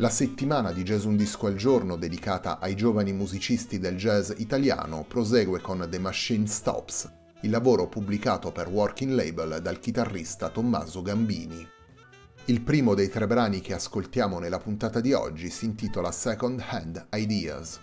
La settimana di Jazz Un Disco al Giorno dedicata ai giovani musicisti del jazz italiano prosegue con The Machine Stops, il lavoro pubblicato per Working Label dal chitarrista Tommaso Gambini. Il primo dei tre brani che ascoltiamo nella puntata di oggi si intitola Second Hand Ideas.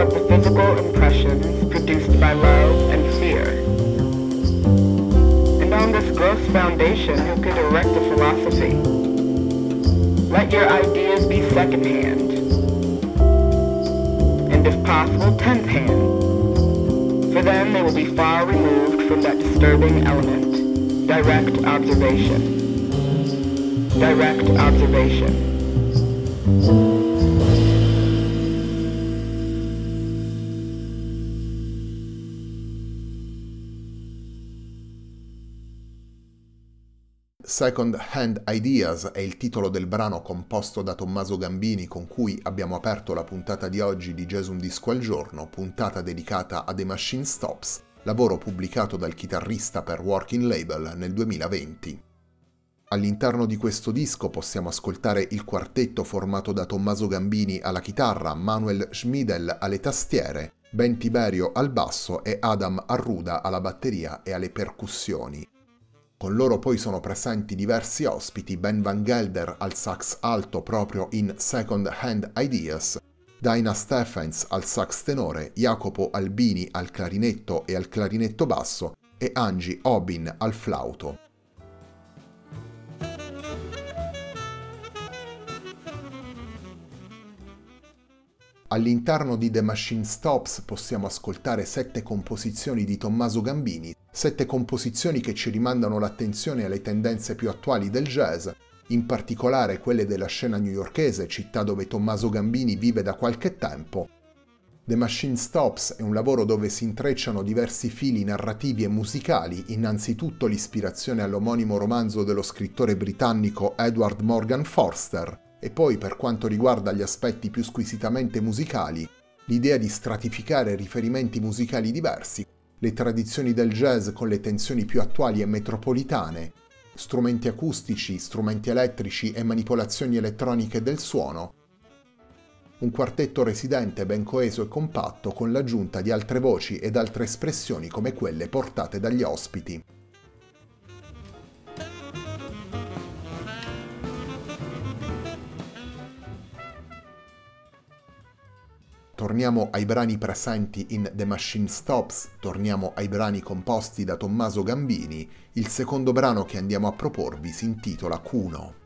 But the physical impressions produced by love and fear. And on this gross foundation who could erect a philosophy. Let your ideas be second-hand. And if possible, tenth-hand. For then they will be far removed from that disturbing element direct observation. Direct observation. Second Hand Ideas è il titolo del brano composto da Tommaso Gambini con cui abbiamo aperto la puntata di oggi di Jazz Un Disco al Giorno, puntata dedicata a The Machine Stops, lavoro pubblicato dal chitarrista per Working Label nel 2020. All'interno di questo disco possiamo ascoltare il quartetto formato da Tommaso Gambini alla chitarra, Manuel Schmidel alle tastiere, Ben Tiberio al basso e Adam Arruda alla batteria e alle percussioni. Con loro poi sono presenti diversi ospiti, Ben Van Gelder al sax alto proprio in Second Hand Ideas, Dinah Stephens al sax tenore, Jacopo Albini al clarinetto e al clarinetto basso e Angie Obin al flauto. All'interno di The Machine Stops possiamo ascoltare sette composizioni di Tommaso Gambini, sette composizioni che ci rimandano l'attenzione alle tendenze più attuali del jazz in particolare quelle della scena newyorkese, città dove Tommaso Gambini vive da qualche tempo. The Machine Stops è un lavoro dove si intrecciano diversi fili narrativi e musicali, innanzitutto l'ispirazione all'omonimo romanzo dello scrittore britannico Edward Morgan Forster, e poi per quanto riguarda gli aspetti più squisitamente musicali, l'idea di stratificare riferimenti musicali diversi, le tradizioni del jazz con le tensioni più attuali e metropolitane, strumenti acustici, strumenti elettrici e manipolazioni elettroniche del suono. Un quartetto residente ben coeso e compatto con l'aggiunta di altre voci ed altre espressioni come quelle portate dagli ospiti. Torniamo ai brani presenti in The Machine Stops, torniamo ai brani composti da Tommaso Gambini. Il secondo brano che andiamo a proporvi si intitola Cuno.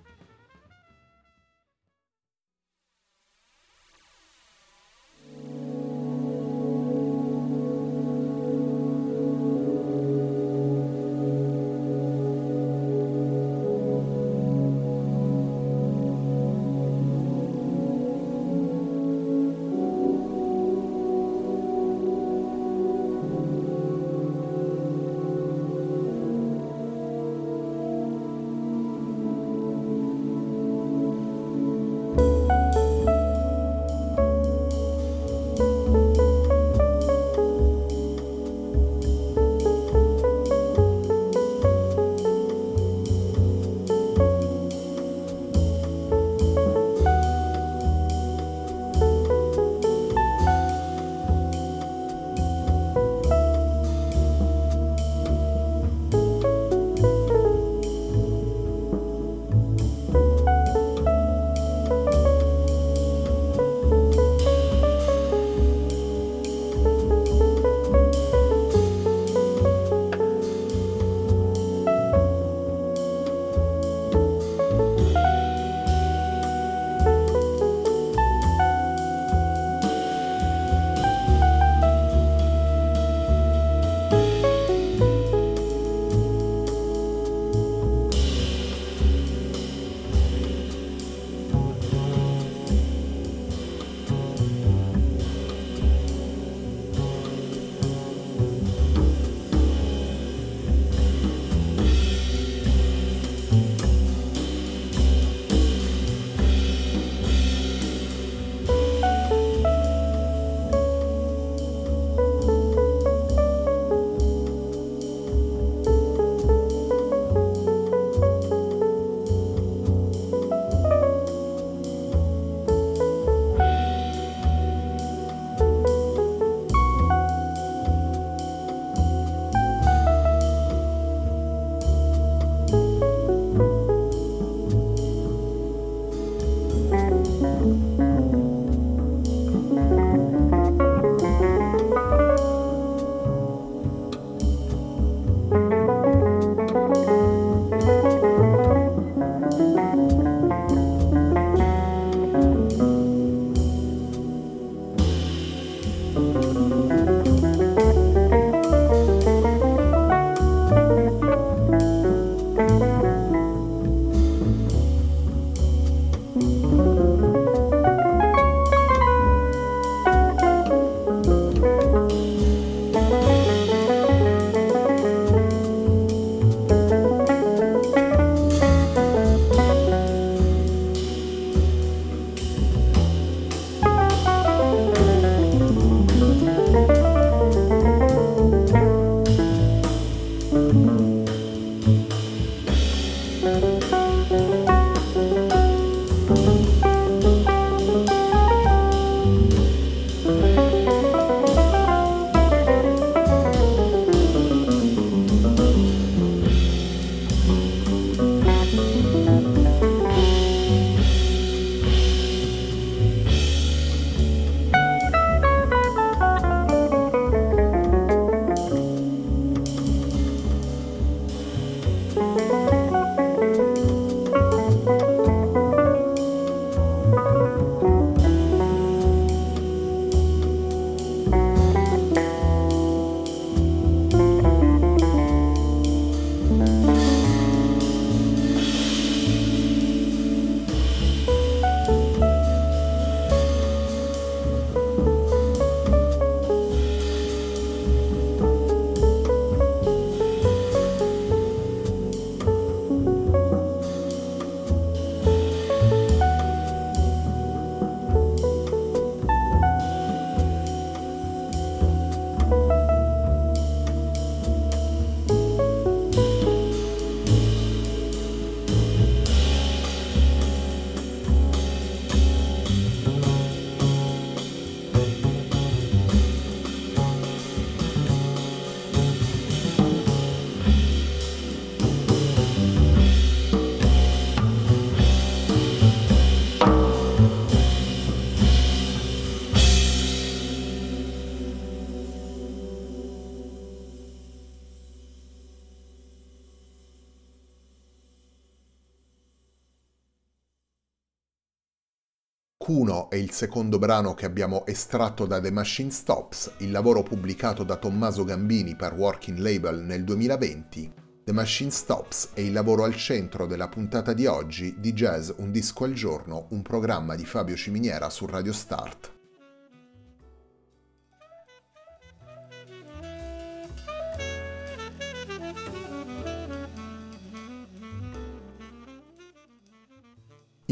Cuno è il secondo brano che abbiamo estratto da The Machine Stops, il lavoro pubblicato da Tommaso Gambini per Working Label nel 2020. The Machine Stops è il lavoro al centro della puntata di oggi di Jazz Un disco al giorno, un programma di Fabio Ciminiera su Radio Start.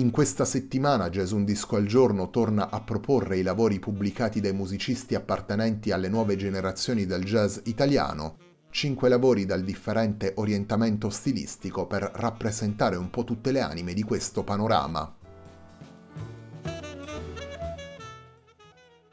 In questa settimana Jazz Un Disco al Giorno torna a proporre i lavori pubblicati dai musicisti appartenenti alle nuove generazioni del jazz italiano, cinque lavori dal differente orientamento stilistico per rappresentare un po' tutte le anime di questo panorama.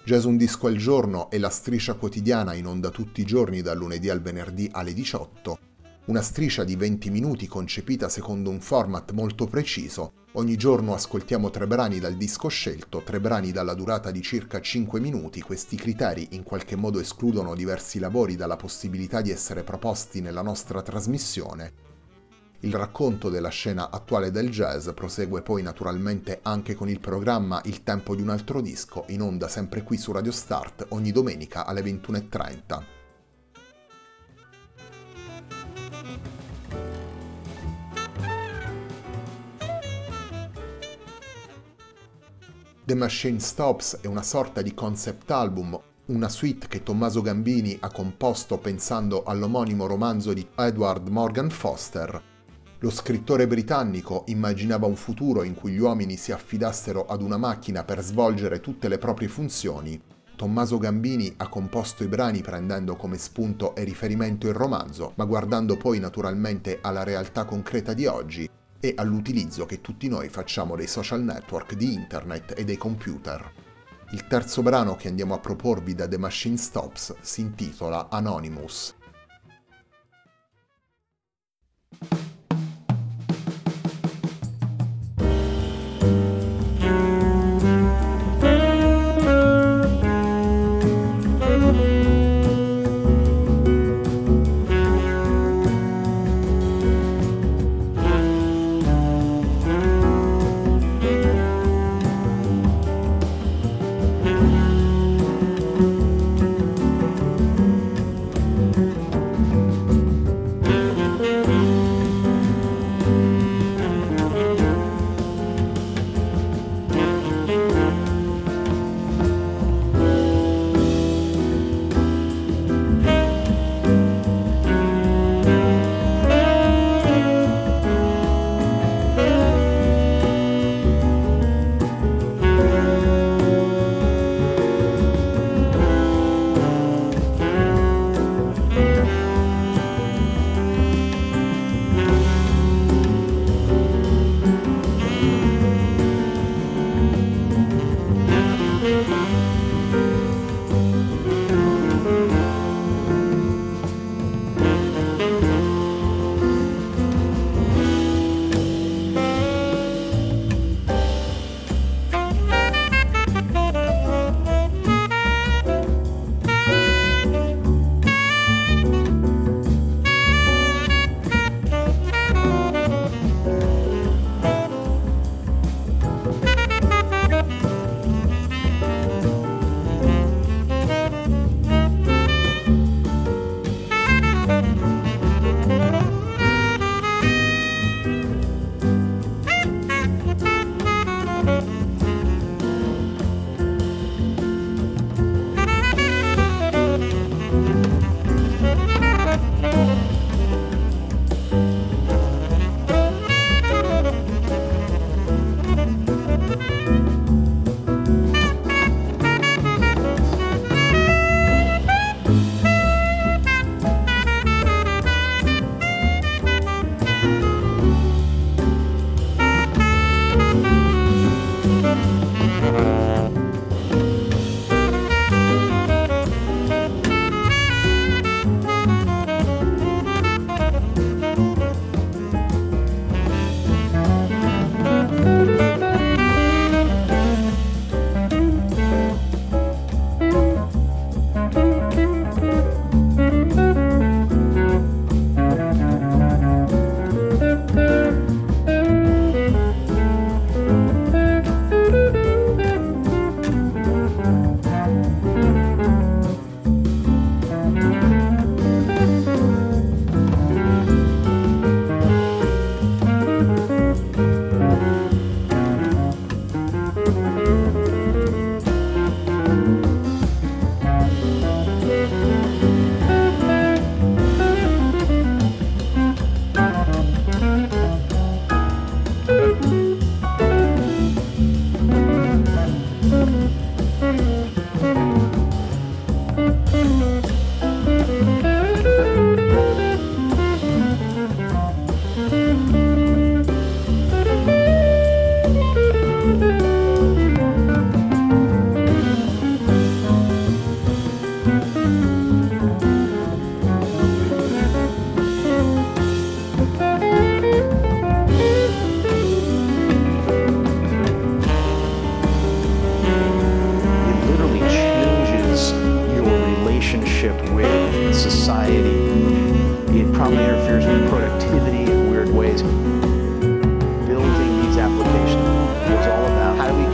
Jazz Un Disco al Giorno è la striscia quotidiana in onda tutti i giorni dal lunedì al venerdì alle 18 una striscia di 20 minuti concepita secondo un format molto preciso. Ogni giorno ascoltiamo tre brani dal disco scelto, tre brani dalla durata di circa 5 minuti. Questi criteri in qualche modo escludono diversi lavori dalla possibilità di essere proposti nella nostra trasmissione. Il racconto della scena attuale del jazz prosegue poi naturalmente anche con il programma Il tempo di un altro disco, in onda sempre qui su Radio Start ogni domenica alle 21.30. The Machine Stops è una sorta di concept album, una suite che Tommaso Gambini ha composto pensando all'omonimo romanzo di Edward Morgan Foster. Lo scrittore britannico immaginava un futuro in cui gli uomini si affidassero ad una macchina per svolgere tutte le proprie funzioni. Tommaso Gambini ha composto i brani prendendo come spunto e riferimento il romanzo, ma guardando poi naturalmente alla realtà concreta di oggi e all'utilizzo che tutti noi facciamo dei social network, di internet e dei computer. Il terzo brano che andiamo a proporvi da The Machine Stops si intitola Anonymous.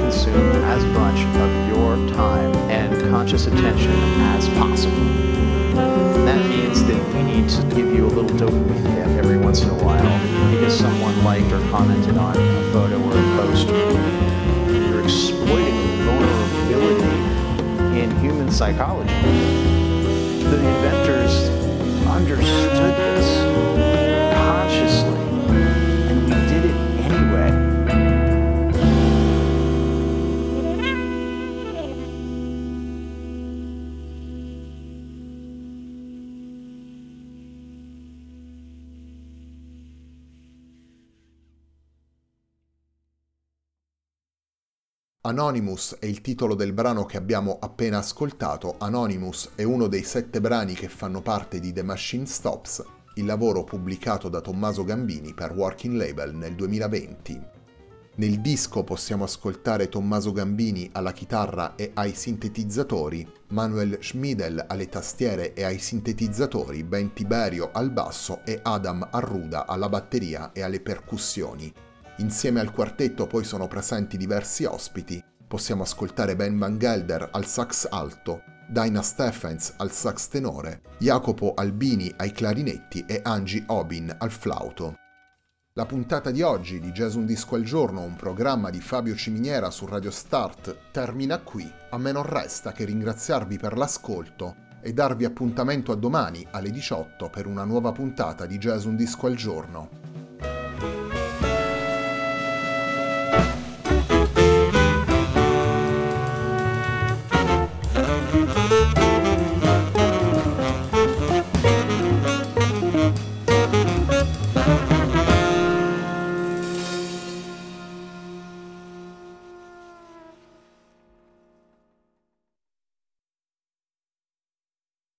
Consume as much of your time and conscious attention as possible. That means that we need to give you a little dopamine hit every once in a while because someone liked or commented on a photo or a post. You're exploiting vulnerability in human psychology. The inventors understood this Anonymous è il titolo del brano che abbiamo appena ascoltato. Anonymous è uno dei sette brani che fanno parte di The Machine Stops, il lavoro pubblicato da Tommaso Gambini per Working Label nel 2020. Nel disco possiamo ascoltare Tommaso Gambini alla chitarra e ai sintetizzatori, Manuel Schmidel alle tastiere e ai sintetizzatori, Ben Tiberio al basso e Adam Arruda alla batteria e alle percussioni. Insieme al quartetto poi sono presenti diversi ospiti. Possiamo ascoltare Ben Van Gelder al sax alto, Dinah Stephens al sax tenore, Jacopo Albini ai clarinetti e Angie Obin al flauto. La puntata di oggi di Jazz Un Disco al Giorno, un programma di Fabio Ciminiera su Radio Start, termina qui. A me non resta che ringraziarvi per l'ascolto e darvi appuntamento a domani alle 18 per una nuova puntata di Jazz Un Disco al Giorno.